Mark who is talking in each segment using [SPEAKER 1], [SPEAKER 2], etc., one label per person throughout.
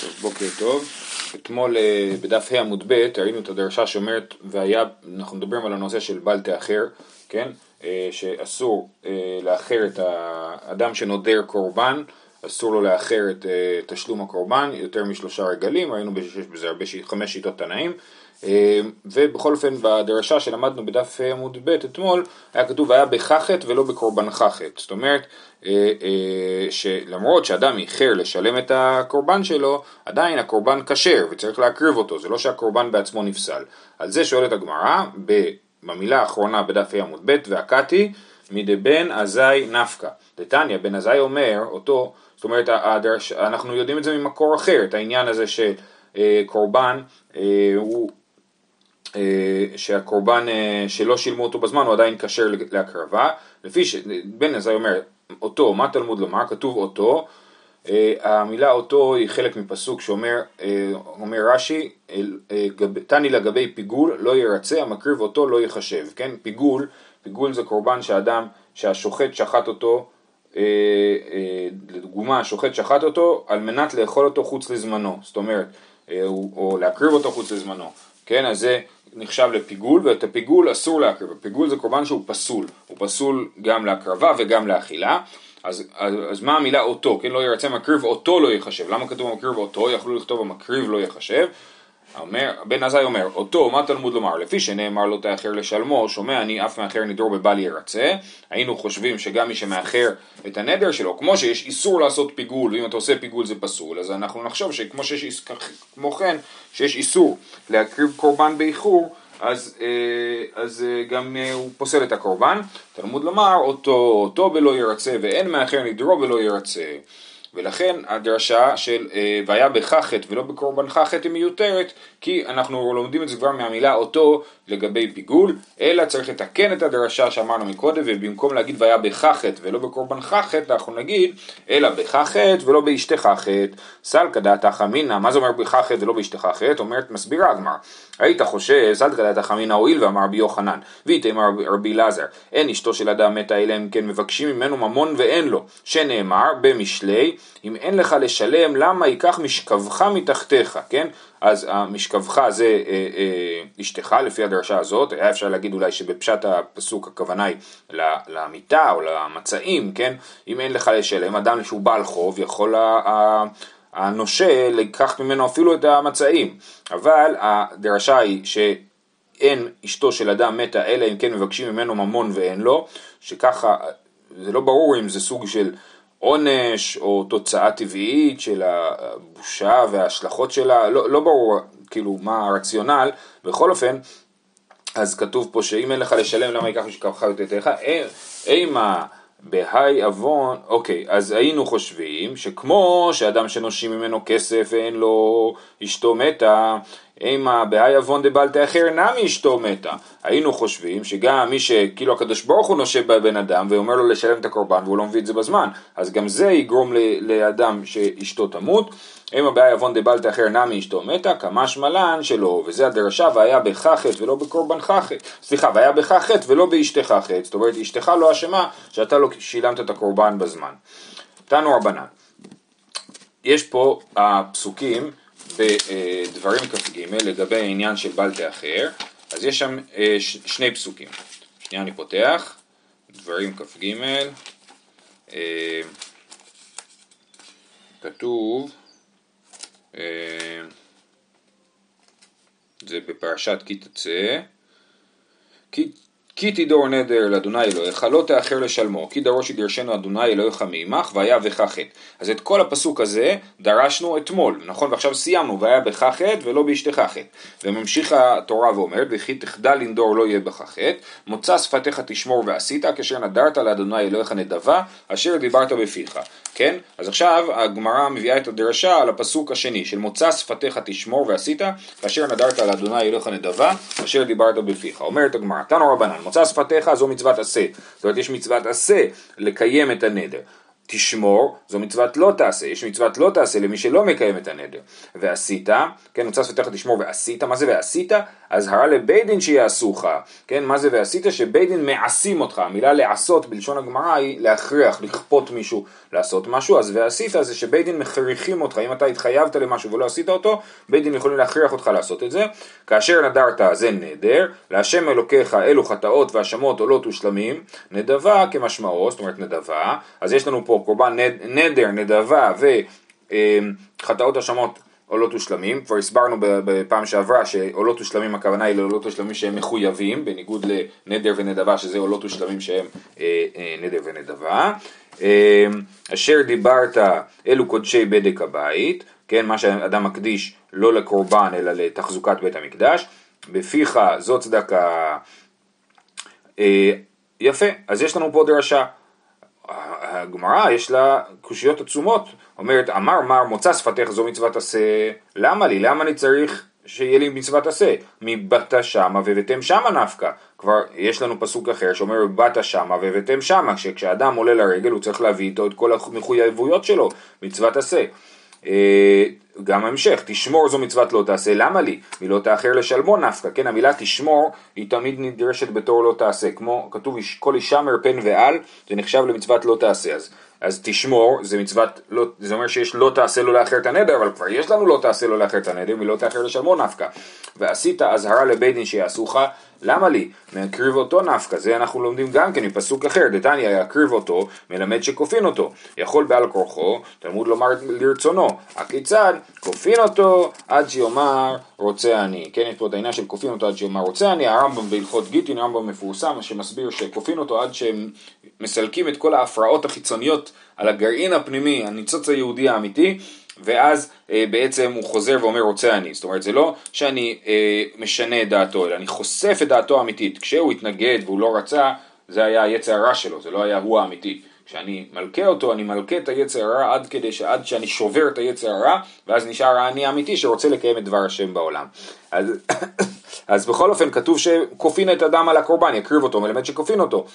[SPEAKER 1] טוב, בוקר טוב. אתמול אה, בדף ה' עמוד ב' ראינו את הדרשה שאומרת, והיה, אנחנו מדברים על הנושא של בל תאחר, כן? אה, שאסור אה, לאחר את האדם שנודר קורבן, אסור לו לאחר את תשלום הקורבן יותר משלושה רגלים, ראינו שיש בזה הרבה, חמש שיטות תנאים. ובכל אופן בדרשה שלמדנו בדף עמוד ב' אתמול היה כתוב היה בחחת ולא בקורבן חחת זאת אומרת אה, אה, שלמרות שאדם איחר לשלם את הקורבן שלו, עדיין הקורבן כשר וצריך להקריב אותו, זה לא שהקורבן בעצמו נפסל. על זה שואלת הגמרא, במילה האחרונה בדף עמוד ב' והקתי, מדבן אזי נפקא. דתניא, בן אזי אומר אותו, זאת אומרת הדרש, אנחנו יודעים את זה ממקור אחר, את העניין הזה של אה, קורבן הוא שהקורבן שלא שילמו אותו בזמן הוא עדיין כשר להקרבה, לפי שבן עזאי אומר אותו, מה תלמוד לומר? כתוב אותו, אה, המילה אותו היא חלק מפסוק שאומר, אה, אומר רש"י, אה, תני לגבי פיגול לא ירצה, המקריב אותו לא יחשב, כן? פיגול, פיגול זה קורבן שאדם, שהשוחט שחט אותו, לדוגמה השוחט שחט אותו על מנת לאכול אותו חוץ לזמנו, זאת אומרת, או להקריב אותו חוץ לזמנו, כן? אז זה נחשב לפיגול, ואת הפיגול אסור להקריב. הפיגול זה קורבן שהוא פסול, הוא פסול גם להקרבה וגם לאכילה. אז, אז, אז מה המילה אותו, כן, לא ירצה מקריב אותו לא יחשב, למה כתוב מקריב אותו, יכלו לכתוב המקריב לא יחשב, אומר, בן עזאי אומר, אותו, מה תלמוד לומר? לפי שנאמר לא תאחר לשלמו, שומע אני אף מאחר נדרו בבל ירצה, היינו חושבים שגם מי שמאחר את הנדר שלו, כמו שיש איסור לעשות פיגול, ואם אתה עושה פיגול זה פסול, אז אנחנו נחשוב שכמו שיש, כמו כן, שיש איסור להקריב קורבן באיחור, אז, אה, אז אה, גם אה, הוא פוסל את הקורבן. תלמוד לומר, אותו, אותו בלא ירצה, ואין מאחר נדרו בלא ירצה. ולכן הדרשה של אה, והיה בחחת ולא בקורבן חחת היא מיותרת כי אנחנו לומדים את זה כבר מהמילה אותו לגבי פיגול אלא צריך לתקן את הדרשה שאמרנו מקודם ובמקום להגיד והיה בחחת ולא בקורבן חחת אנחנו נגיד אלא בחחת ולא באשתי חחת סלקא דעתך אמינא מה זה אומר בחחת ולא באשתי חחת אומרת מסבירה הגמר היית חושב סלקא דעתך אמינא הואיל ואמר רבי יוחנן ואיתמר רבי אלעזר אין אשתו של אדם מתה אלא אם כן מבקשים ממנו ממון ואין לו שנאמר במשלי אם אין לך לשלם, למה ייקח משכבך מתחתיך, כן? אז המשכבך זה אה, אה, אשתך לפי הדרשה הזאת, היה אפשר להגיד אולי שבפשט הפסוק הכוונה היא למיטה או למצעים, כן? אם אין לך לשלם, אדם שהוא בעל חוב יכול הנושה לקחת ממנו אפילו את המצעים, אבל הדרשה היא ש... אין אשתו של אדם מתה אלא אם כן מבקשים ממנו ממון ואין לו, שככה זה לא ברור אם זה סוג של עונש או תוצאה טבעית של הבושה וההשלכות שלה, לא, לא ברור כאילו מה הרציונל, בכל אופן, אז כתוב פה שאם אין לך לשלם למה ייקח משכבך ותתך, אימה בהי עוון, אוקיי, אז היינו חושבים שכמו שאדם שנושים ממנו כסף ואין לו אשתו מתה, אימה בהאי עוון דבלתא אחר נמי אשתו מתה. היינו חושבים שגם מי שכאילו הקדוש ברוך הוא נושב בבן אדם ואומר לו לשלם את הקורבן והוא לא מביא את זה בזמן, אז גם זה יגרום לאדם שאשתו תמות. אימה בהאי עוון דבלתא אחר נמי אשתו מתה, כמשמע לן שלא, וזה הדרשה והיה בחחת ולא בקורבן חחת, סליחה, והיה בחחת ולא באשתך חטא, זאת אומרת אשתך לא אשמה שאתה לא שילמת את הקורבן בזמן. תנו רבנן. יש פה הפסוקים בדברים כ"ג לגבי העניין של בל תאחר, אז יש שם אה, שני פסוקים. שנייה אני פותח, דברים כ"ג, אה, כתוב, זה בפרשת כי תצא, כי כי תדור נדר לאדוני אלוהיך, לא תאחר לשלמו, כי דרוש ידרשנו אדוני אלוהיך מעמך, והיה בך חטא. אז את כל הפסוק הזה דרשנו אתמול, נכון? ועכשיו סיימנו, והיה בך חטא ולא באשתך חטא. וממשיכה התורה ואומרת, וכי תחדל לנדור לא יהיה בך חטא, מוצא שפתיך תשמור ועשית, כאשר נדרת לאדוני אלוהיך נדבה, אשר דיברת בפיך. כן? אז עכשיו הגמרא מביאה את הדרשה על הפסוק השני, של מוצא שפתיך תשמור ועשית, כאשר נדרת לאדוני אלוהיך נדבה, אשר דיברת בפיך. אומרת הגמרא, תנו רבנן, מוצא שפתיך זו מצוות עשה. זאת אומרת יש מצוות עשה לקיים את הנדר. תשמור, זו מצוות לא תעשה, יש מצוות לא תעשה למי שלא מקיים את הנדר. ועשית, כן, מצווה שפתיך תשמור ועשית, מה זה ועשית? אזהרה לבית דין שיעשוך, כן, מה זה ועשית? שבית דין מעשים אותך, המילה לעשות בלשון הגמרא היא להכריח, לכפות מישהו לעשות משהו, אז ועשית זה שבית דין מכריחים אותך, אם אתה התחייבת למשהו ולא עשית אותו, בית דין יכולים להכריח אותך לעשות את זה, כאשר נדרת זה נדר, להשם אלוקיך אלו חטאות והאשמות עולות ושלמים, נדבה כמשמעו, זאת אומרת נדבה, אז יש לנו פה קורבן נד, נדר, נדבה וחטאות האשמות עולות ושלמים, כבר הסברנו בפעם שעברה שעולות ושלמים הכוונה היא לעולות ושלמים שהם מחויבים, בניגוד לנדר ונדבה שזה עולות ושלמים שהם אה, אה, נדר ונדבה. אה, אשר דיברת אלו קודשי בדק הבית, כן, מה שאדם מקדיש לא לקורבן אלא לתחזוקת בית המקדש, בפיך זו צדקה. אה, יפה, אז יש לנו פה דרשה. הגמרא יש לה קושיות עצומות, אומרת אמר מר מוצא שפתך זו מצוות עשה, למה לי? למה אני צריך שיהיה לי מצוות עשה? מבאת שמה ובאתם שמה נפקא. כבר יש לנו פסוק אחר שאומר באת שמה ובאתם שמה, שכשאדם עולה לרגל הוא צריך להביא איתו את כל המחויבויות שלו, מצוות עשה. אה, גם ההמשך, תשמור זו מצוות לא תעשה, למה לי? מלא תאחר לשלמו נפקא, כן, המילה תשמור היא תמיד נדרשת בתור לא תעשה, כמו כתוב כל אישה מרפן ועל, זה נחשב למצוות לא תעשה, אז, אז תשמור זה מצוות, לא, זה אומר שיש לא תעשה לא לאחר את הנדר, אבל כבר יש לנו לא תעשה לא לאחר את הנדר, מלא תאחר לשלמו נפקא, ועשית אזהרה לבית דין שיעשוך למה לי? מהקריב אותו נפקא, זה אנחנו לומדים גם כן מפסוק אחר, דתניא יקריב אותו, מלמד שכופין אותו, יכול בעל כורחו, תלמוד לומר לרצונו, הכיצד? כופין אותו עד שיאמר רוצה אני, כן, יש פה את העניין של כופין אותו עד שיאמר רוצה אני, הרמב"ם בהלכות גיטין, רמב"ם מפורסם, שמסביר שכופין אותו עד שהם מסלקים את כל ההפרעות החיצוניות על הגרעין הפנימי, הניצוץ היהודי האמיתי, ואז אה, בעצם הוא חוזר ואומר רוצה אני, זאת אומרת זה לא שאני אה, משנה את דעתו, אלא אני חושף את דעתו האמיתית, כשהוא התנגד והוא לא רצה, זה היה היצר הרע שלו, זה לא היה הוא האמיתי. כשאני מלכה אותו, אני מלכה את היצר הרע עד כדי שעד שאני שובר את היצר הרע, ואז נשאר האני האמיתי שרוצה לקיים את דבר השם בעולם. אז, אז בכל אופן כתוב שכופין את הדם על הקורבן, יקריב אותו, מלמד שכופין אותו.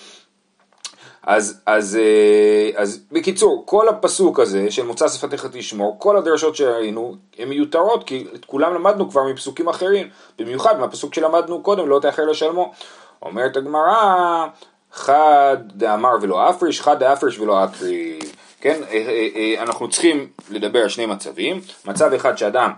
[SPEAKER 1] אז, אז, אה, אז בקיצור, כל הפסוק הזה של מוצא שפתיך תשמור, כל הדרשות שראינו הן מיותרות כי את כולם למדנו כבר מפסוקים אחרים, במיוחד מהפסוק שלמדנו קודם, לא תאחר לשלמו. אומרת הגמרא, חד דאמר ולא אפריש, חד דאפריש ולא אקריב. כן, אה, אה, אנחנו צריכים לדבר על שני מצבים, מצב אחד שאדם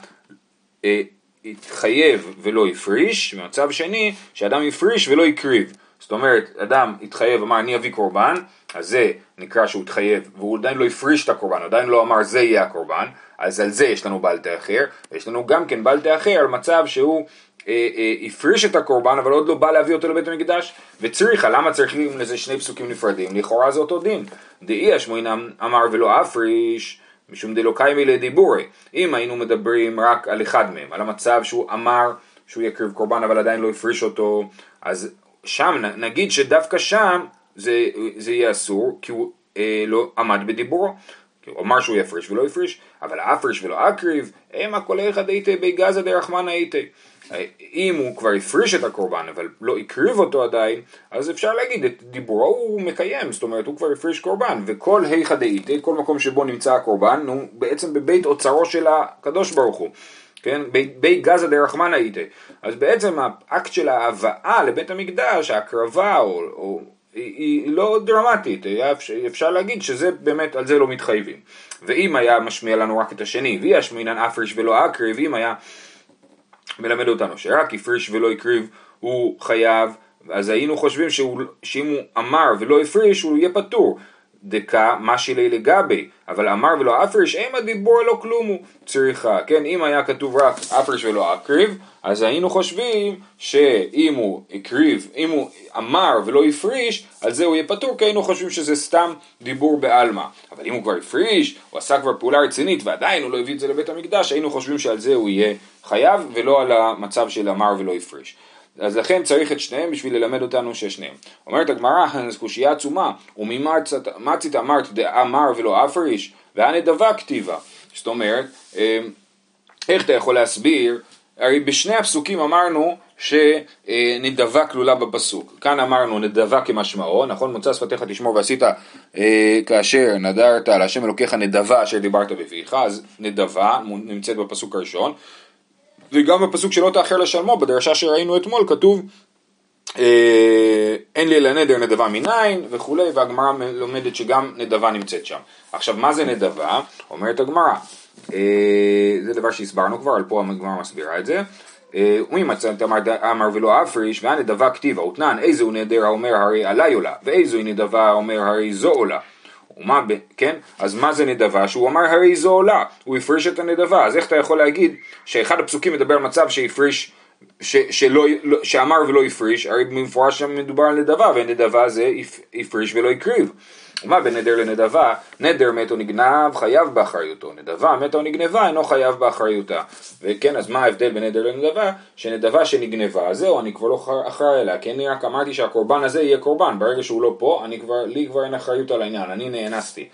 [SPEAKER 1] התחייב ולא הפריש, ומצב שני שאדם הפריש ולא הקריב. זאת אומרת, אדם התחייב, אמר אני אביא קורבן, אז זה נקרא שהוא התחייב, והוא עדיין לא הפריש את הקורבן, עדיין לא אמר זה יהיה הקורבן, אז על זה יש לנו תה אחר, ויש לנו גם כן תה אחר על מצב שהוא אה, אה, הפריש את הקורבן, אבל עוד לא בא להביא אותו לבית המקדש, וצריכה, למה צריכים לזה שני פסוקים נפרדים? לכאורה זה אותו דין. דאי השמואין אמר ולא אפריש, משום דלא קיימי לדיבורי. אם היינו מדברים רק על אחד מהם, על המצב שהוא אמר שהוא יקריב קורבן אבל עדיין לא הפריש אותו, אז שם, נגיד שדווקא שם זה, זה יהיה אסור, כי הוא אה, לא עמד בדיבורו. הוא אמר שהוא יפריש ולא יפריש, אבל אפריש ולא אקריב, המה כל אחד הייתי בגזה דרחמנא הייתי. אם הוא כבר הפריש את הקורבן אבל לא הקריב אותו עדיין, אז אפשר להגיד את דיבורו הוא מקיים, זאת אומרת הוא כבר הפריש קורבן, וכל היכא דאיתי, כל מקום שבו נמצא הקורבן, הוא בעצם בבית אוצרו של הקדוש ברוך הוא. כן? בי גזה דרחמנא איתי. אז בעצם האקט של ההבאה לבית המקדש, ההקרבה, או, או, היא, היא לא דרמטית, אפשר, אפשר להגיד שזה באמת, על זה לא מתחייבים. ואם היה משמיע לנו רק את השני, ויהיה שמינן אפריש ולא אקריב, אם היה מלמד אותנו שרק הפריש ולא הקריב הוא חייב, אז היינו חושבים שהוא, שאם הוא אמר ולא הפריש הוא יהיה פטור. דקה משילי לגבי, אבל אמר ולא אפריש, אימה דיבור לא כלומו צריכה, כן, אם היה כתוב רק אפריש ולא אקריב, אז היינו חושבים שאם הוא הקריב, אם הוא אמר ולא הפריש, על זה הוא יהיה פטור, כי היינו חושבים שזה סתם דיבור בעלמא. אבל אם הוא כבר הפריש, הוא עשה כבר פעולה רצינית ועדיין הוא לא הביא את זה לבית המקדש, היינו חושבים שעל זה הוא יהיה חייב, ולא על המצב של אמר ולא הפריש. אז לכן צריך את שניהם בשביל ללמד אותנו ששניהם. אומרת הגמרא, זו קושייה עצומה, ומצית אמרת דאמר ולא אפריש, והנדבה כתיבה. זאת אומרת, אמ, איך אתה יכול להסביר, הרי בשני הפסוקים אמרנו שנדבה כלולה בפסוק. כאן אמרנו נדבה כמשמעו, נכון? מוצא שפתיך תשמור ועשית אה, כאשר נדרת על השם אלוקיך נדבה אשר דיברת בפיך, אז נדבה נמצאת בפסוק הראשון. וגם בפסוק שלא תאחר לשלמו, בדרשה שראינו אתמול, כתוב אה, אין לי אלא נדר נדבה מניין וכולי, והגמרא לומדת שגם נדבה נמצאת שם. עכשיו, מה זה נדבה? אומרת הגמרא, אה, זה דבר שהסברנו כבר, על פה הגמרא מסבירה את זה. ומצאת אמר ולא אפריש, והנדבה כתיבה, ותנן איזו נדר האומר הרי עלי עולה, ואיזו נדבה האומר הרי זו עולה. ומה, כן? אז מה זה נדבה? שהוא אמר הרי זו עולה, הוא הפריש את הנדבה, אז איך אתה יכול להגיד שאחד הפסוקים מדבר על מצב שהפריש, ש, שלא, שאמר ולא הפריש, הרי במפורש שם מדובר על נדבה, ונדבה זה הפריש ולא הקריב. ומה בין נדר לנדבה? נדר מת או נגנב חייב באחריותו, נדבה מת או נגנבה אינו חייב באחריותה. וכן, אז מה ההבדל בין נדר לנדבה? שנדבה שנגנבה, זהו, אני כבר לא אחראי אליה, כי אני רק אמרתי שהקורבן הזה יהיה קורבן, ברגע שהוא לא פה, אני כבר, לי כבר אין אחריות על העניין, אני נאנסתי.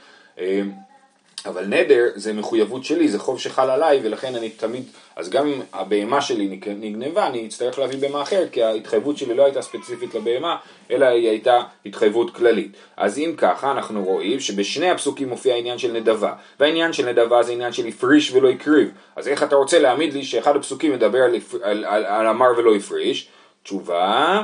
[SPEAKER 1] אבל נדר זה מחויבות שלי, זה חוב שחל עליי ולכן אני תמיד, אז גם אם הבהמה שלי נגנבה אני אצטרך להביא בהמה אחרת כי ההתחייבות שלי לא הייתה ספציפית לבהמה אלא היא הייתה התחייבות כללית. אז אם ככה אנחנו רואים שבשני הפסוקים מופיע העניין של נדבה והעניין של נדבה זה עניין של הפריש ולא הקריב. אז איך אתה רוצה להעמיד לי שאחד הפסוקים מדבר על, על, על, על אמר ולא הפריש? תשובה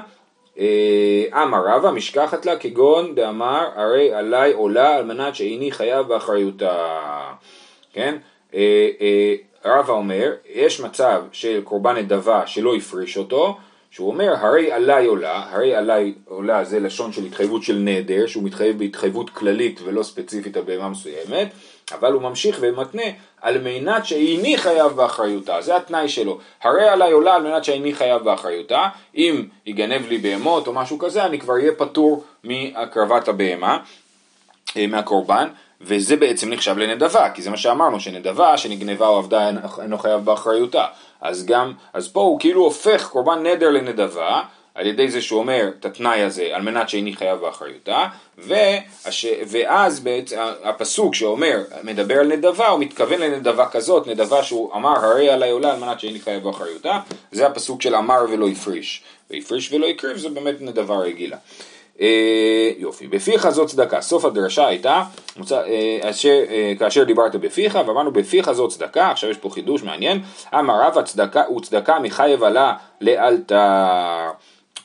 [SPEAKER 1] אמר רבא משכחת לה כגון דאמר הרי עליי עולה על מנת שאיני חייב באחריותה. כן? אה, אה, רבא אומר יש מצב של קורבן נדבה שלא הפריש אותו שהוא אומר הרי עליי עולה, הרי עליי עולה זה לשון של התחייבות של נדר שהוא מתחייב בהתחייבות כללית ולא ספציפית על בהמה מסוימת אבל הוא ממשיך ומתנה על מנת שאיני חייב באחריותה, זה התנאי שלו. הרי עליי עולה על מנת שאיני חייב באחריותה, אם יגנב לי בהמות או משהו כזה, אני כבר אהיה פטור מהקרבת הבהמה, אה, מהקורבן, וזה בעצם נחשב לנדבה, כי זה מה שאמרנו, שנדבה שנגנבה או עבדה אינו חייב באחריותה. אז גם, אז פה הוא כאילו הופך קורבן נדר לנדבה, על ידי זה שהוא אומר את התנאי הזה על מנת שאיני חייב באחריותה והש... ואז בעצם הפסוק שאומר מדבר על נדבה הוא מתכוון לנדבה כזאת נדבה שהוא אמר הרי עלי עולה על מנת שאיני חייב באחריותה זה הפסוק של אמר ולא הפריש והפריש ולא הקריב זה באמת נדבה רגילה אה, יופי, בפיך זאת צדקה, סוף הדרשה הייתה, מוצא, אה, אשר, אה, כאשר דיברת בפיך, ואמרנו בפיך זאת צדקה, עכשיו יש פה חידוש מעניין, אמר רב הצדקה הוא צדקה מחייב עלה לאלתר.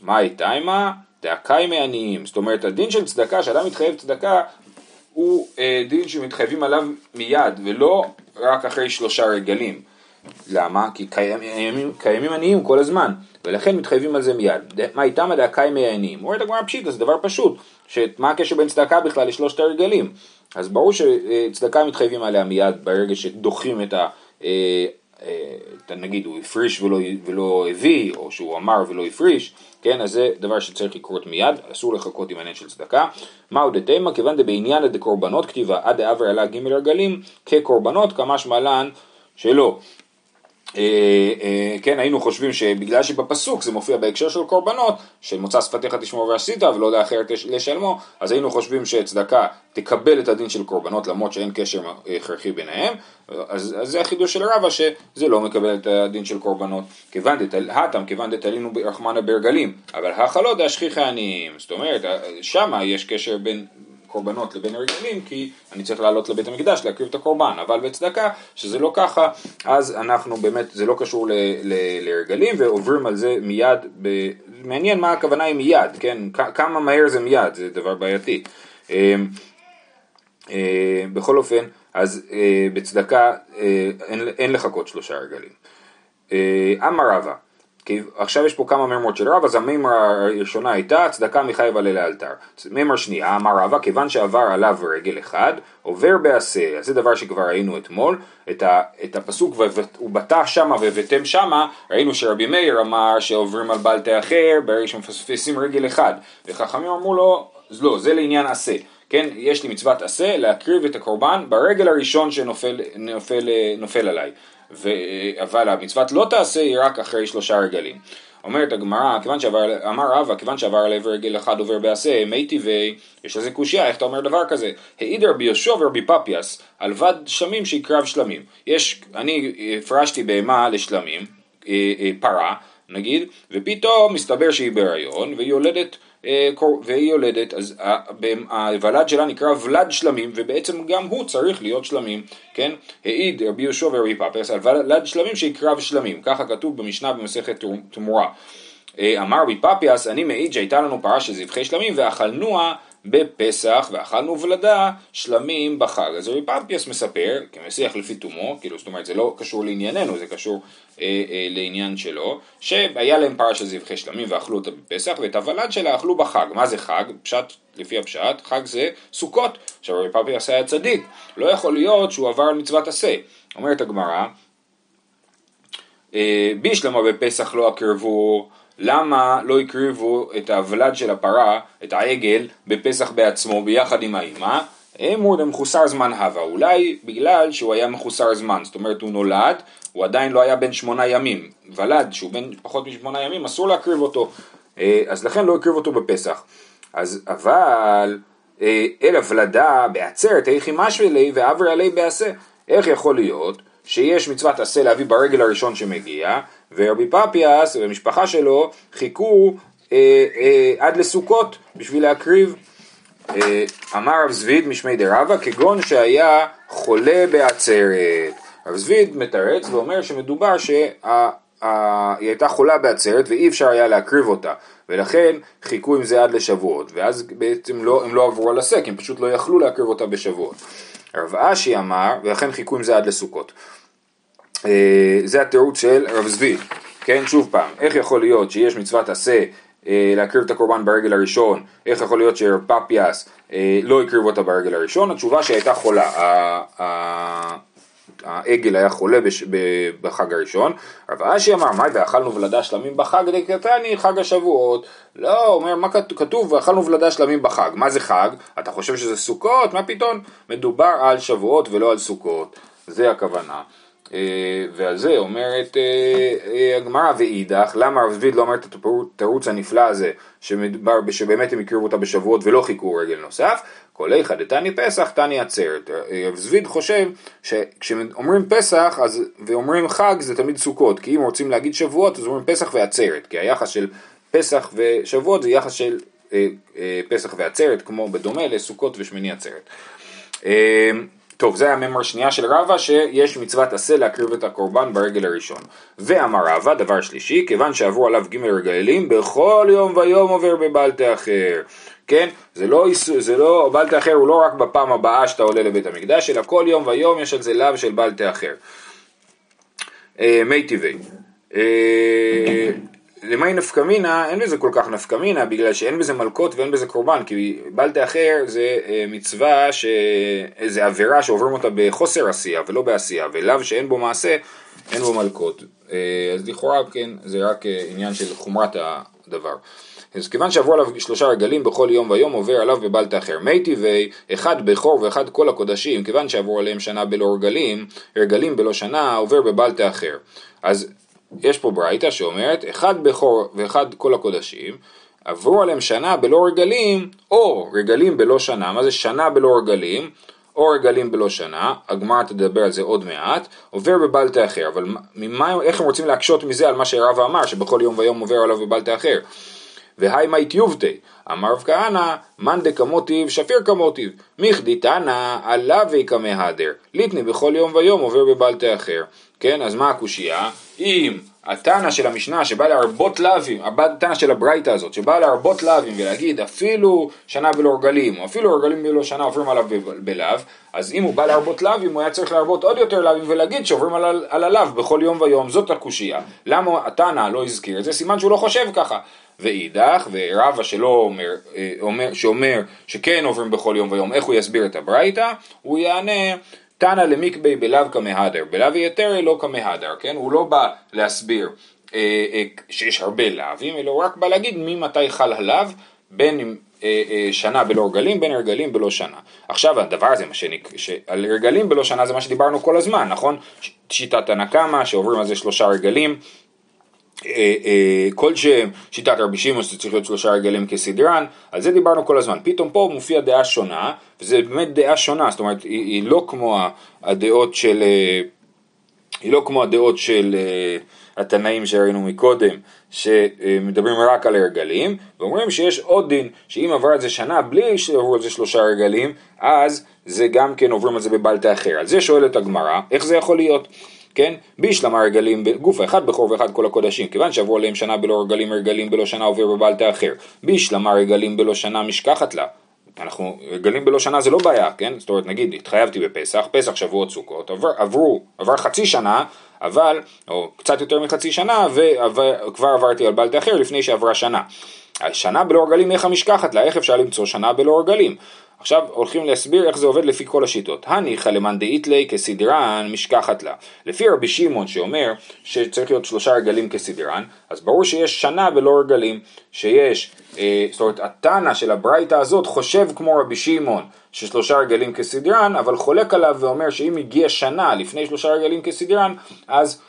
[SPEAKER 1] הייתה עימה? דאקאי מעניים. זאת אומרת, הדין של צדקה, שאדם מתחייב צדקה, הוא אה, דין שמתחייבים עליו מיד, ולא רק אחרי שלושה רגלים. למה? כי קיימים, קיימים עניים כל הזמן, ולכן מתחייבים על זה מיד. מה איתם הדאקאי מעניים? אומרת הגמרא פשיטא, זה דבר פשוט, שמה הקשר בין צדקה בכלל לשלושת הרגלים? אז ברור שצדקה מתחייבים עליה מיד ברגע שדוחים את ה... אה, נגיד הוא הפריש ולא, ולא הביא, או שהוא אמר ולא הפריש, כן, אז זה דבר שצריך לקרות מיד, אסור לחכות עם העניין של צדקה. מהו דתימה? כיוון דבעניין דקורבנות כתיבה עד דעבר עלה ג' רגלים כקורבנות, כמשמע לן שלא. אה, אה, כן, היינו חושבים שבגלל שבפסוק זה מופיע בהקשר של קורבנות, של מוצא שפתיך תשמור ועשית ולא לאחרת לשלמו, אז היינו חושבים שצדקה תקבל את הדין של קורבנות למרות שאין קשר הכרחי ביניהם, אז, אז זה החידוש של רבא שזה לא מקבל את הדין של קורבנות. כיוון דתלהתם, כיוון דתלינו ברחמנה ברגלים, אבל החלות דאשכיחי עניים, זאת אומרת, שמה יש קשר בין קורבנות לבין הרגלים כי אני צריך לעלות לבית המקדש להקריב את הקורבן. אבל בצדקה שזה לא ככה אז אנחנו באמת זה לא קשור להרגלים ועוברים על זה מיד ב... מעניין מה הכוונה היא מיד כן? כמה מהר זה מיד זה דבר בעייתי. אה, אה, בכל אופן אז אה, בצדקה אין, אין לחכות שלושה רגלים. אמר רבא עכשיו יש פה כמה מימרות של רב, אז המימרה הראשונה הייתה צדקה עלי לאלתר. מימרה שנייה, אמר רבא, כיוון שעבר עליו רגל אחד, עובר בעשה. אז זה דבר שכבר ראינו אתמול, את, ה, את הפסוק ובטח שמה והבאתם שמה, ראינו שרבי מאיר אמר שעוברים על בעל תה אחר, ברגע שמפספסים רגל אחד. וחכמים אמרו לו, לא, זה לעניין עשה. כן, יש לי מצוות עשה להקריב את הקורבן ברגל הראשון שנופל נופל, נופל עליי. ו... אבל המצוות לא תעשה היא רק אחרי שלושה רגלים. אומרת הגמרא, כיוון שעבר, אמר רבא, כיוון שעבר על עבר רגל אחד עובר בעשה, מי טבעי, יש לזה קושייה, איך אתה אומר דבר כזה? העיד רבי יהושע ורבי פפיאס, על בד שמים שיקרב שלמים. יש, אני הפרשתי בהמה לשלמים, אה, אה, פרה, נגיד, ופתאום מסתבר שהיא בהיריון והיא יולדת, והיא יולדת, אז הוולד שלה נקרא ולד שלמים, ובעצם גם הוא צריך להיות שלמים, כן? העיד רבי יהושע ורבי פפרס על ולד שלמים שיקרב שלמים, ככה כתוב במשנה במסכת תמורה. אה, אמר רבי פפיאס, אני מעיד שהייתה לנו פרה של זבחי שלמים ואכלנוה בפסח ואכלנו ולדה שלמים בחג. אז רבי פפיאס מספר, כמסיח לפי תומו, כאילו זאת אומרת זה לא קשור לענייננו, זה קשור אה, אה, לעניין שלו, שהיה להם פרה של זבחי שלמים ואכלו אותה בפסח ואת הוולד שלה אכלו בחג. מה זה חג? פשט, לפי הפשט, חג זה סוכות. עכשיו רבי פפיאס היה צדיק, לא יכול להיות שהוא עבר על מצוות עשה. אומרת הגמרא, אה, בישלמה בפסח לא הקרבו למה לא הקריבו את הוולד של הפרה, את העגל, בפסח בעצמו ביחד עם האימא? אמור מחוסר זמן הווה, אולי בגלל שהוא היה מחוסר זמן, זאת אומרת הוא נולד, הוא עדיין לא היה בן שמונה ימים, ולד שהוא בן פחות משמונה ימים אסור להקריב אותו, אה, אז לכן לא הקריב אותו בפסח. אז אבל אה, אלא ולדה בעצרת היכי משווה לי ועבר עלי בעשה, איך יכול להיות שיש מצוות עשה להביא ברגל הראשון שמגיע, ורבי פפיאס והמשפחה שלו חיכו אה, אה, עד לסוכות בשביל להקריב. אה, אמר רב זביד משמי דרבה כגון שהיה חולה בעצרת. רב זביד מתרץ ואומר שמדובר שהיא הייתה חולה בעצרת ואי אפשר היה להקריב אותה ולכן חיכו עם זה עד לשבועות ואז בעצם לא, הם לא עברו על הסק, הם פשוט לא יכלו להקריב אותה בשבועות. רב אשי אמר, ולכן חיכו עם זה עד לסוכות. אה, זה התירוץ של רב זבי, כן, שוב פעם, איך יכול להיות שיש מצוות עשה אה, להקריב את הקורבן ברגל הראשון, איך יכול להיות שרב פפיאס אה, לא הקריב אותה ברגל הראשון, התשובה שהייתה חולה, העגל היה חולה בש, בחג הראשון, רב אשי אמר, מה ואכלנו ולדה שלמים בחג דקתני חג השבועות, לא, אומר, מה כתוב, ואכלנו ולדה שלמים בחג, מה זה חג? אתה חושב שזה סוכות? מה פתאום? מדובר על שבועות ולא על סוכות, זה הכוונה. אה, ועל זה אומרת אה, אה, הגמרא ואידך, למה הרב זביד לא אומר את התירוץ הנפלא הזה שמדבר, שבאמת הם הקריבו אותה בשבועות ולא חיכו רגל נוסף, כל איכא דתני פסח תני עצרת. רב זביד חושב שכשאומרים פסח אז, ואומרים חג זה תמיד סוכות, כי אם רוצים להגיד שבועות אז אומרים פסח ועצרת, כי היחס של פסח ושבועות זה יחס של אה, אה, פסח ועצרת, כמו בדומה לסוכות ושמיני עצרת. אה, טוב, זה הממר שנייה של רבא, שיש מצוות עשה להקריב את הקורבן ברגל הראשון. ואמר רבא, דבר שלישי, כיוון שעברו עליו ג' רגלים, בכל יום ויום עובר בבל תאחר. כן? זה לא, זה לא, בל תאחר הוא לא רק בפעם הבאה שאתה עולה לבית המקדש, אלא כל יום ויום יש על זה לאו של בל תאחר. אה, מי טבעי. למי נפקא מינה, אין בזה כל כך נפקא מינה, בגלל שאין בזה מלקות ואין בזה קורבן, כי בל תאחר זה אה, מצווה, ש... זה עבירה שעוברים אותה בחוסר עשייה ולא בעשייה, ולאו שאין בו מעשה, אין בו מלקות. אה, אז לכאורה, כן, זה רק אה, עניין של חומרת הדבר. אז כיוון שעברו עליו שלושה רגלים בכל יום ויום עובר עליו בבל תאחר. מי טבעי, אחד בכור ואחד כל הקודשים, כיוון שעברו עליהם שנה בלא רגלים, רגלים בלא שנה עובר בבל תאחר. אז יש פה ברייתא שאומרת, אחד בכור ואחד כל הקודשים, עברו עליהם שנה בלא רגלים, או רגלים בלא שנה, מה זה שנה בלא רגלים? או רגלים בלא שנה, הגמרא תדבר על זה עוד מעט, עובר בבל תאחר, אבל ממה, איך הם רוצים להקשות מזה על מה שרבא אמר, שבכל יום ויום עובר עליו בבל תאחר? והי מית יובתי, אמר רב כהנא, מאן דקמוטיב שפיר כמוטיב, מיכדי תנא עלווי כמהדר, ליטני בכל יום ויום עובר בבל תאחר. כן, אז מה הקושייה? אם התנא של המשנה שבא להרבות לאווים, התנא של הברייתא הזאת, שבא להרבות לאווים ולהגיד אפילו שנה בלא רגלים, או אפילו רגלים בלא שנה עוברים עליו בלאו, אז אם הוא בא להרבות לאווים, הוא היה צריך להרבות עוד יותר לאווים ולהגיד שעוברים על הלאו בכל יום ויום, זאת הקושייה. למה התנא לא הזכיר את זה? סימן שהוא לא חושב ככה. ואידך, ורבא שלא אומר, אה, אומר, שאומר שכן עוברים בכל יום ויום, איך הוא יסביר את הברייתא? הוא יענה תנא למקבי בלאו כמהדר, בלאו יתרי לא כמהדר, כן? הוא לא בא להסביר אה, אה, שיש הרבה לאווים, אלא הוא רק בא להגיד ממתי חל הלאו, בין אם אה, אה, שנה בלא רגלים, בין רגלים בלא שנה. עכשיו הדבר הזה, שנק... על רגלים בלא שנה זה מה שדיברנו כל הזמן, נכון? שיטת הנקמה, שעוברים על זה שלושה רגלים, כל שם, שיטת רבי שמעון שזה צריך להיות שלושה רגלים כסדרן, על זה דיברנו כל הזמן. פתאום פה מופיעה דעה שונה, וזה באמת דעה שונה, זאת אומרת, היא, היא לא כמו הדעות של, היא לא כמו הדעות של uh, התנאים שראינו מקודם, שמדברים רק על הרגלים, ואומרים שיש עוד דין, שאם עבר על זה שנה בלי שעברו על זה שלושה רגלים, אז זה גם כן עוברים על זה בבלטה אחר. על זה שואלת הגמרא, איך זה יכול להיות? כן? בישלמה רגלים בגוף אחד בכור ואחד כל הקודשים, כיוון שעברו עליהם שנה בלא רגלים, רגלים בלא שנה עובר בבלטה אחר. בישלמה רגלים בלא שנה משכחת לה. אנחנו, רגלים בלא שנה זה לא בעיה, כן? זאת אומרת, נגיד, התחייבתי בפסח, פסח שבועות סוכות, עבר, עברו, עבר חצי שנה, אבל, או קצת יותר מחצי שנה, וכבר עברתי על בלטה אחר לפני שעברה שנה. שנה בלא רגלים איך המשכחת לה, איך אפשר למצוא שנה בלא רגלים? עכשיו הולכים להסביר איך זה עובד לפי כל השיטות. הניחא למאן דאיתלי כסדרן משכחת לה. לפי רבי שמעון שאומר שצריך להיות שלושה רגלים כסדרן, אז ברור שיש שנה בלא רגלים, שיש, אה, זאת אומרת התנא של הברייתא הזאת חושב כמו רבי שמעון ששלושה רגלים כסדרן, אבל חולק עליו ואומר שאם הגיע שנה לפני שלושה רגלים כסדרן, אז,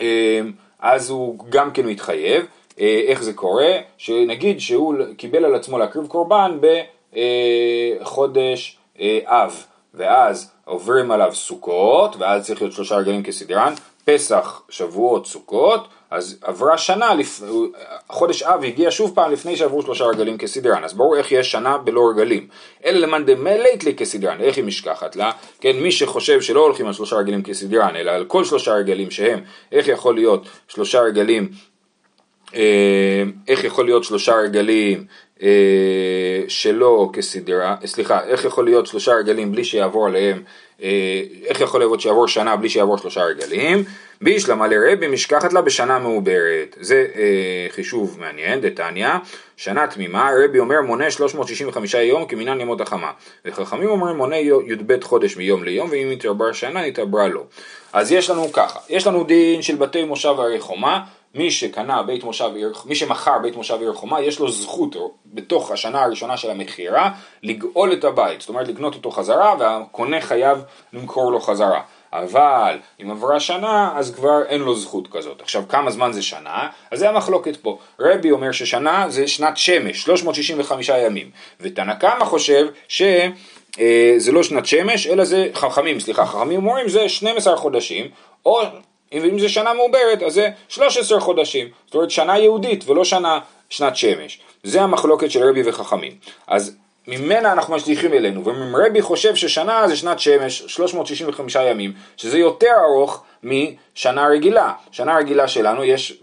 [SPEAKER 1] אה, אז הוא גם כן מתחייב. אה, איך זה קורה? שנגיד שהוא קיבל על עצמו להקריב קורבן ב... אה, חודש אה, אב, ואז עוברים עליו סוכות, ואז צריך להיות שלושה רגלים כסדרן, פסח, שבועות, סוכות, אז עברה שנה, לפ... חודש אב הגיע שוב פעם לפני שעברו שלושה רגלים כסדרן, אז ברור איך יש שנה בלא רגלים. אלא למאן דמלית לי כסדרן, איך היא משכחת לה? כן, מי שחושב שלא הולכים על שלושה רגלים כסדרן, אלא על כל שלושה רגלים שהם, איך יכול להיות שלושה רגלים אה, איך יכול להיות שלושה רגלים שלא כסדרה, סליחה, איך יכול להיות שלושה רגלים בלי שיעבור עליהם, אה, איך יכול להיות שיעבור שנה בלי שיעבור שלושה רגלים? בישלמה לרבי משכחת לה בשנה מעוברת. זה אה, חישוב מעניין, דתניא, שנה תמימה, רבי אומר מונה 365 יום כמינן ימות החמה. וחכמים אומרים מונה י"ב חודש מיום ליום, ואם יתעברה שנה נתעברה לו. אז יש לנו ככה, יש לנו דין של בתי מושב הרי חומה, מי שקנה בית מושב עיר, מי שמכר בית מושב עיר חומה, יש לו זכות בתוך השנה הראשונה של המכירה לגאול את הבית, זאת אומרת לקנות אותו חזרה והקונה חייב למכור לו חזרה. אבל אם עברה שנה אז כבר אין לו זכות כזאת. עכשיו כמה זמן זה שנה? אז זה המחלוקת פה. רבי אומר ששנה זה שנת שמש, 365 ימים. ותנא קמא חושב ש... אה, לא שנת שמש, אלא זה חכמים, סליחה, חכמים אומרים זה 12 חודשים, או אם זה שנה מעוברת, אז זה 13 חודשים. זאת אומרת שנה יהודית ולא שנה, שנת שמש. זה המחלוקת של רבי וחכמים. אז ממנה אנחנו משליכים אלינו, ואם רבי חושב ששנה זה שנת שמש, 365 ימים, שזה יותר ארוך משנה רגילה. שנה רגילה שלנו יש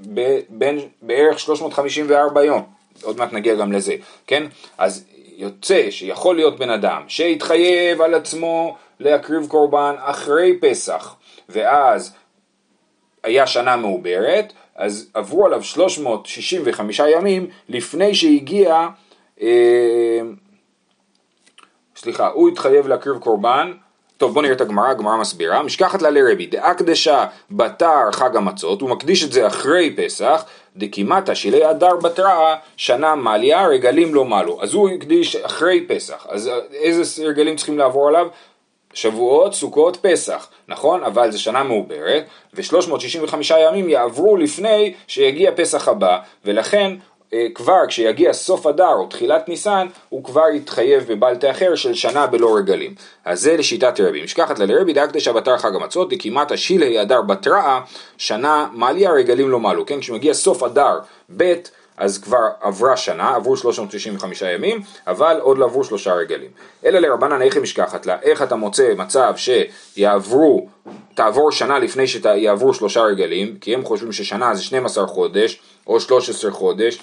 [SPEAKER 1] בין בערך 354 יום, עוד מעט נגיע גם לזה, כן? אז יוצא שיכול להיות בן אדם שהתחייב על עצמו להקריב קורבן אחרי פסח, ואז היה שנה מעוברת, אז עברו עליו 365 ימים לפני שהגיע, אה, סליחה, הוא התחייב להקריב קורבן, טוב בוא נראה את הגמרא, הגמרא מסבירה, משכחת לה לרבי, דאקדשה בתר חג המצות, הוא מקדיש את זה אחרי פסח, דקימטה שילי אדר בתראה, שנה מליה, רגלים לא מלו, אז הוא הקדיש אחרי פסח, אז איזה רגלים צריכים לעבור עליו? שבועות, סוכות, פסח, נכון? אבל זה שנה מעוברת, ו-365 ימים יעברו לפני שיגיע פסח הבא, ולכן אה, כבר כשיגיע סוף אדר או תחילת ניסן, הוא כבר יתחייב בבל תאחר של שנה בלא רגלים. אז זה לשיטת רבי. משכחת לה לרבי דאקדשא בתר חג המצות, דקימת השילי אדר בתראה, שנה מליה רגלים לא מלו. כן, כשמגיע סוף אדר ב' אז כבר עברה שנה, עברו 365 ימים, אבל עוד לא עברו שלושה רגלים. אלא לרבנן איך משכחת לה, איך אתה מוצא מצב שיעברו, תעבור שנה לפני שיעברו שלושה רגלים, כי הם חושבים ששנה זה 12 חודש, או 13 חודש,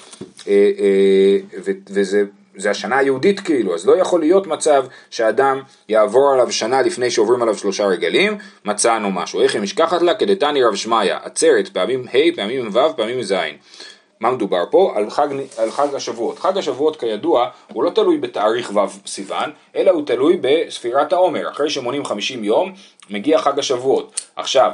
[SPEAKER 1] אה, אה, וזה זה השנה היהודית כאילו, אז לא יכול להיות מצב שאדם יעבור עליו שנה לפני שעוברים עליו שלושה רגלים, מצאנו משהו. איך היא משכחת לה? כדתני רב שמעיה, עצרת פעמים ה', פעמים ו', פעמים ז'. מה מדובר פה? על חג, על חג השבועות. חג השבועות כידוע הוא לא תלוי בתאריך ו' סיוון, אלא הוא תלוי בספירת העומר. אחרי שמונים חמישים יום מגיע חג השבועות. עכשיו,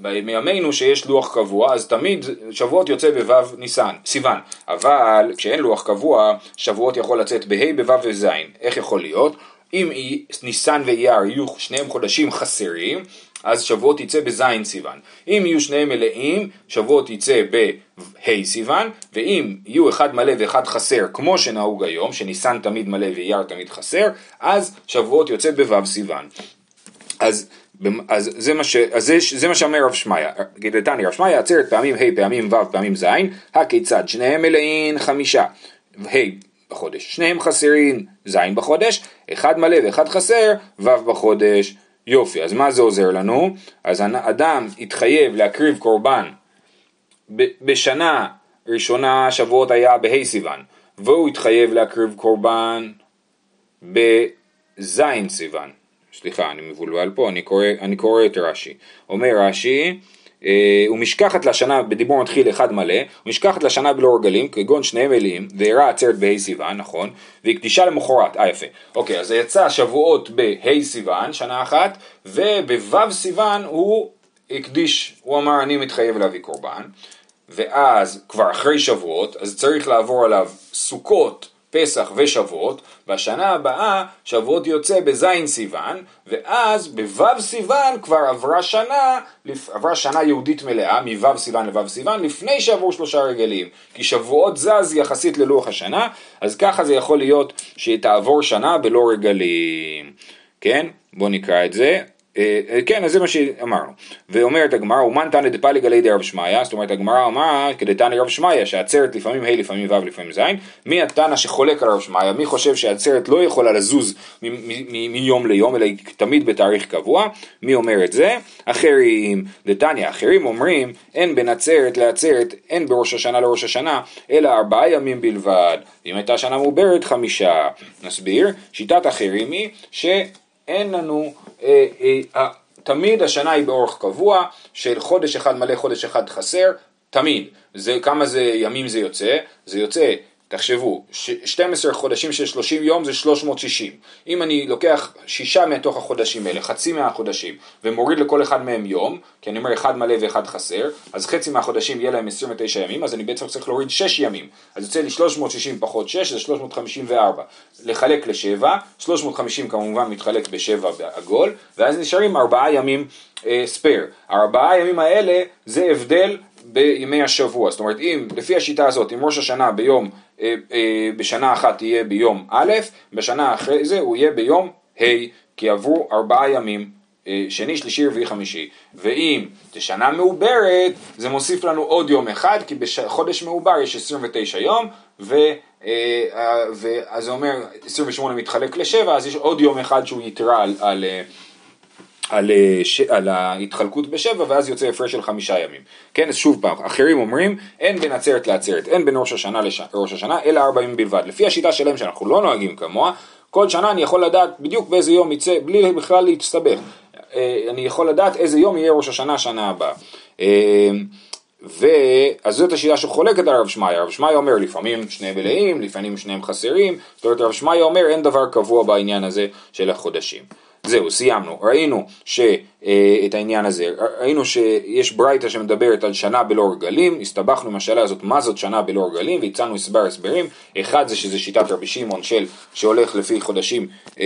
[SPEAKER 1] מימינו שיש לוח קבוע, אז תמיד שבועות יוצא בו' ניסן, סיוון. אבל כשאין לוח קבוע, שבועות יכול לצאת בה' בו' וז'. איך יכול להיות? אם ניסן ואייר יהיו שניהם חודשים חסרים, אז שבועות יצא בזין סיוון. אם יהיו שניהם מלאים, שבועות יצא בה' סיוון, ואם יהיו אחד מלא ואחד חסר, כמו שנהוג היום, שניסן תמיד מלא ואייר תמיד חסר, אז שבועות יוצא בו' סיוון. אז אז זה מה, ש, אז זה, זה מה שאומר רב שמעיה, גדלתני רב שמעיה עצרת פעמים ה' פעמים ו' פעמים ז', הכיצד? שניהם מלאים חמישה, ה' בחודש, שניהם חסרים ז' בחודש, אחד מלא ואחד חסר, ו' בחודש, יופי, אז מה זה עוזר לנו? אז אדם התחייב להקריב קורבן בשנה ראשונה שבועות היה בה' סיוון, והוא התחייב להקריב קורבן בז' סיוון, סליחה, אני מבולבל פה, אני קורא, אני קורא את רש"י. אומר רש"י, ומשכחת לשנה, בדיבור מתחיל אחד מלא, ומשכחת לשנה בלא רגלים, כגון שני מלאים, ואירע עצרת בה' סיוון, נכון, והקדישה למחרת, אה יפה. אוקיי, אז זה יצא שבועות בה' סיוון, שנה אחת, ובו' סיוון הוא הקדיש, הוא אמר אני מתחייב להביא קורבן, ואז כבר אחרי שבועות, אז צריך לעבור עליו סוכות, פסח ושבועות, בשנה הבאה שבועות יוצא בזין סיוון, ואז בו' סיוון כבר עברה שנה, עברה שנה יהודית מלאה, מו' סיוון לו' סיוון, לפני שעברו שלושה רגלים, כי שבועות זז יחסית ללוח השנה, אז ככה זה יכול להיות שתעבור שנה בלא רגלים, כן? בואו נקרא את זה. אה, אה, כן, אז זה מה שאמרנו. ואומרת הגמרא, אומן תנא דפליג עלי די רב שמעיה, זאת אומרת הגמרא אמרה כדתנא רב שמעיה, שהעצרת לפעמים ה' לפעמים ו' לפעמים ז', מי התנא שחולק על רב שמעיה, מי חושב שהעצרת לא יכולה לזוז מיום ליום, אלא היא תמיד בתאריך קבוע, מי אומר את זה? אחרים, דתניא, אחרים אומרים, אין בין עצרת לעצרת, אין בראש השנה לראש השנה, אלא ארבעה ימים בלבד. אם הייתה שנה מעוברת, חמישה. נסביר, שיטת אחרים היא שאין לנו אה, אה, תמיד השנה היא באורך קבוע של חודש אחד מלא, חודש אחד חסר, תמיד. זה, כמה זה ימים זה יוצא? זה יוצא תחשבו, 12 חודשים של 30 יום זה 360. אם אני לוקח שישה מתוך החודשים האלה, חצי מהחודשים, ומוריד לכל אחד מהם יום, כי אני אומר אחד מלא ואחד חסר, אז חצי מהחודשים יהיה להם 29 ימים, אז אני בעצם צריך להוריד 6 ימים. אז יוצא לי 360 פחות 6 זה 354. לחלק ל-7, 350 כמובן מתחלק ב-7 בעגול, ואז נשארים 4 ימים ספייר. הארבעה ימים האלה זה הבדל בימי השבוע. זאת אומרת, אם לפי השיטה הזאת, אם ראש השנה ביום אה, אה, בשנה אחת יהיה ביום א', בשנה אחרי זה הוא יהיה ביום ה', כי עברו ארבעה ימים, אה, שני, שלישי, רביעי, חמישי. ואם זה שנה מעוברת, זה מוסיף לנו עוד יום אחד, כי בחודש מעובר יש 29 יום, ו... ואז זה אומר 28 מתחלק לשבע, אז יש עוד יום אחד שהוא יתרה על, על, על, אה, ש... על ההתחלקות בשבע ואז יוצא הפרש של חמישה ימים. כן, אז שוב פעם, אחרים אומרים אין בין עצרת לעצרת, אין בין ראש השנה לראש השנה, אלא ארבע ימים בלבד. לפי השיטה שלהם שאנחנו לא נוהגים כמוה, כל שנה אני יכול לדעת בדיוק באיזה יום יצא, בלי בכלל להסתבך. אה, אני יכול לדעת איזה יום יהיה ראש השנה שנה הבאה. אה, ואז זאת השיטה שחולקת על הרב שמעיה, הרב שמעיה אומר לפעמים שני מלאים, לפעמים שניהם חסרים, זאת אומרת הרב שמעיה אומר אין דבר קבוע בעניין הזה של החודשים. זהו, סיימנו. ראינו ש, אה, את העניין הזה, ראינו שיש ברייתא שמדברת על שנה בלא רגלים, הסתבכנו עם השאלה הזאת מה זאת שנה בלא רגלים, והצענו הסבר הסברים. אחד זה שזה שיטת רבי שמעון של, שהולך לפי חודשים אה,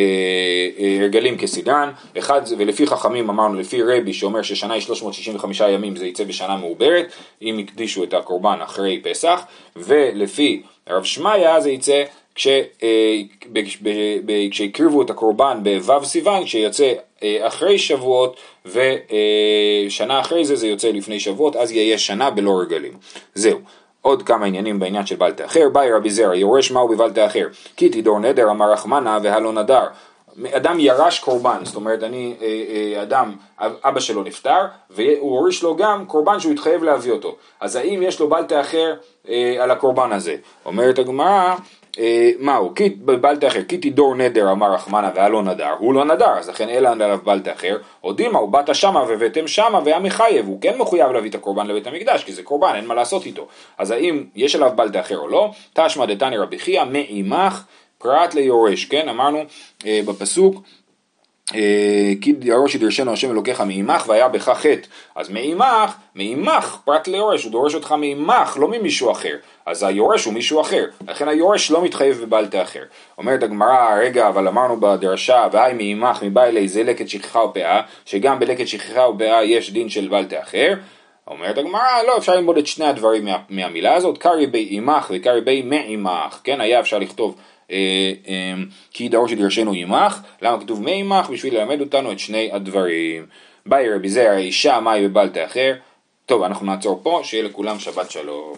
[SPEAKER 1] אה, רגלים כסדרן, אחד זה, ולפי חכמים אמרנו, לפי רבי שאומר ששנה היא 365 ימים זה יצא בשנה מעוברת, אם הקדישו את הקורבן אחרי פסח, ולפי הרב שמעיה זה יצא אה, כשהקריבו את הקורבן בו' סיוון, כשיוצא אה, אחרי שבועות ושנה אה, אחרי זה זה יוצא לפני שבועות, אז יהיה שנה בלא רגלים. זהו. עוד כמה עניינים בעניין של בל תאחר, באי רבי זרע, יורש מהו בבל תאחר, כי תדור נדר אמר רחמנה והלא נדר. אדם ירש קורבן, זאת אומרת אני, אדם, אבא שלו נפטר, והוא הוריש לו גם קורבן שהוא התחייב להביא אותו. אז האם יש לו בל תאחר על הקורבן הזה? אומרת הגמרא, מהו? בל תאחר, כי תדור נדר אמר רחמנה והיה לא נדר, הוא לא נדר, אז לכן אלא עליו בל תאחר, או דימה באת שמה והבאתם שמה והיה מחייב, הוא כן מחויב להביא את הקורבן לבית המקדש, כי זה קורבן, אין מה לעשות איתו. אז האם יש עליו בל תאחר או לא? תשמע דתני רבי חייא מעימך פרט ליורש, כן? אמרנו אה, בפסוק אה, כי ירוש ידרשנו השם אלוקיך מעמך והיה בך חטא. אז מעמך, מעמך, פרט ליורש, הוא דורש אותך מעמך, לא ממישהו אחר. אז היורש הוא מישהו אחר, לכן היורש לא מתחייב בבל תאחר. אומרת הגמרא, רגע, אבל אמרנו בדרשה, והי מעמך מבא אלי זה לקט שכחה ופאה, שגם בלקט שכחה ופאה יש דין של בל תאחר. אומרת הגמרא, לא, אפשר ללמוד את שני הדברים מה, מהמילה הזאת, קרי בי עמך וקרי בי מעמך, כן, היה אפשר לכתוב אה, אה, כי דרוש ידרשנו עמך, למה כתוב מי עמך? בשביל ללמד אותנו את שני הדברים. באי רבי זרע אישה מאי בבלטה אחר. טוב, אנחנו נעצור פה, שיהיה לכולם שבת שלום.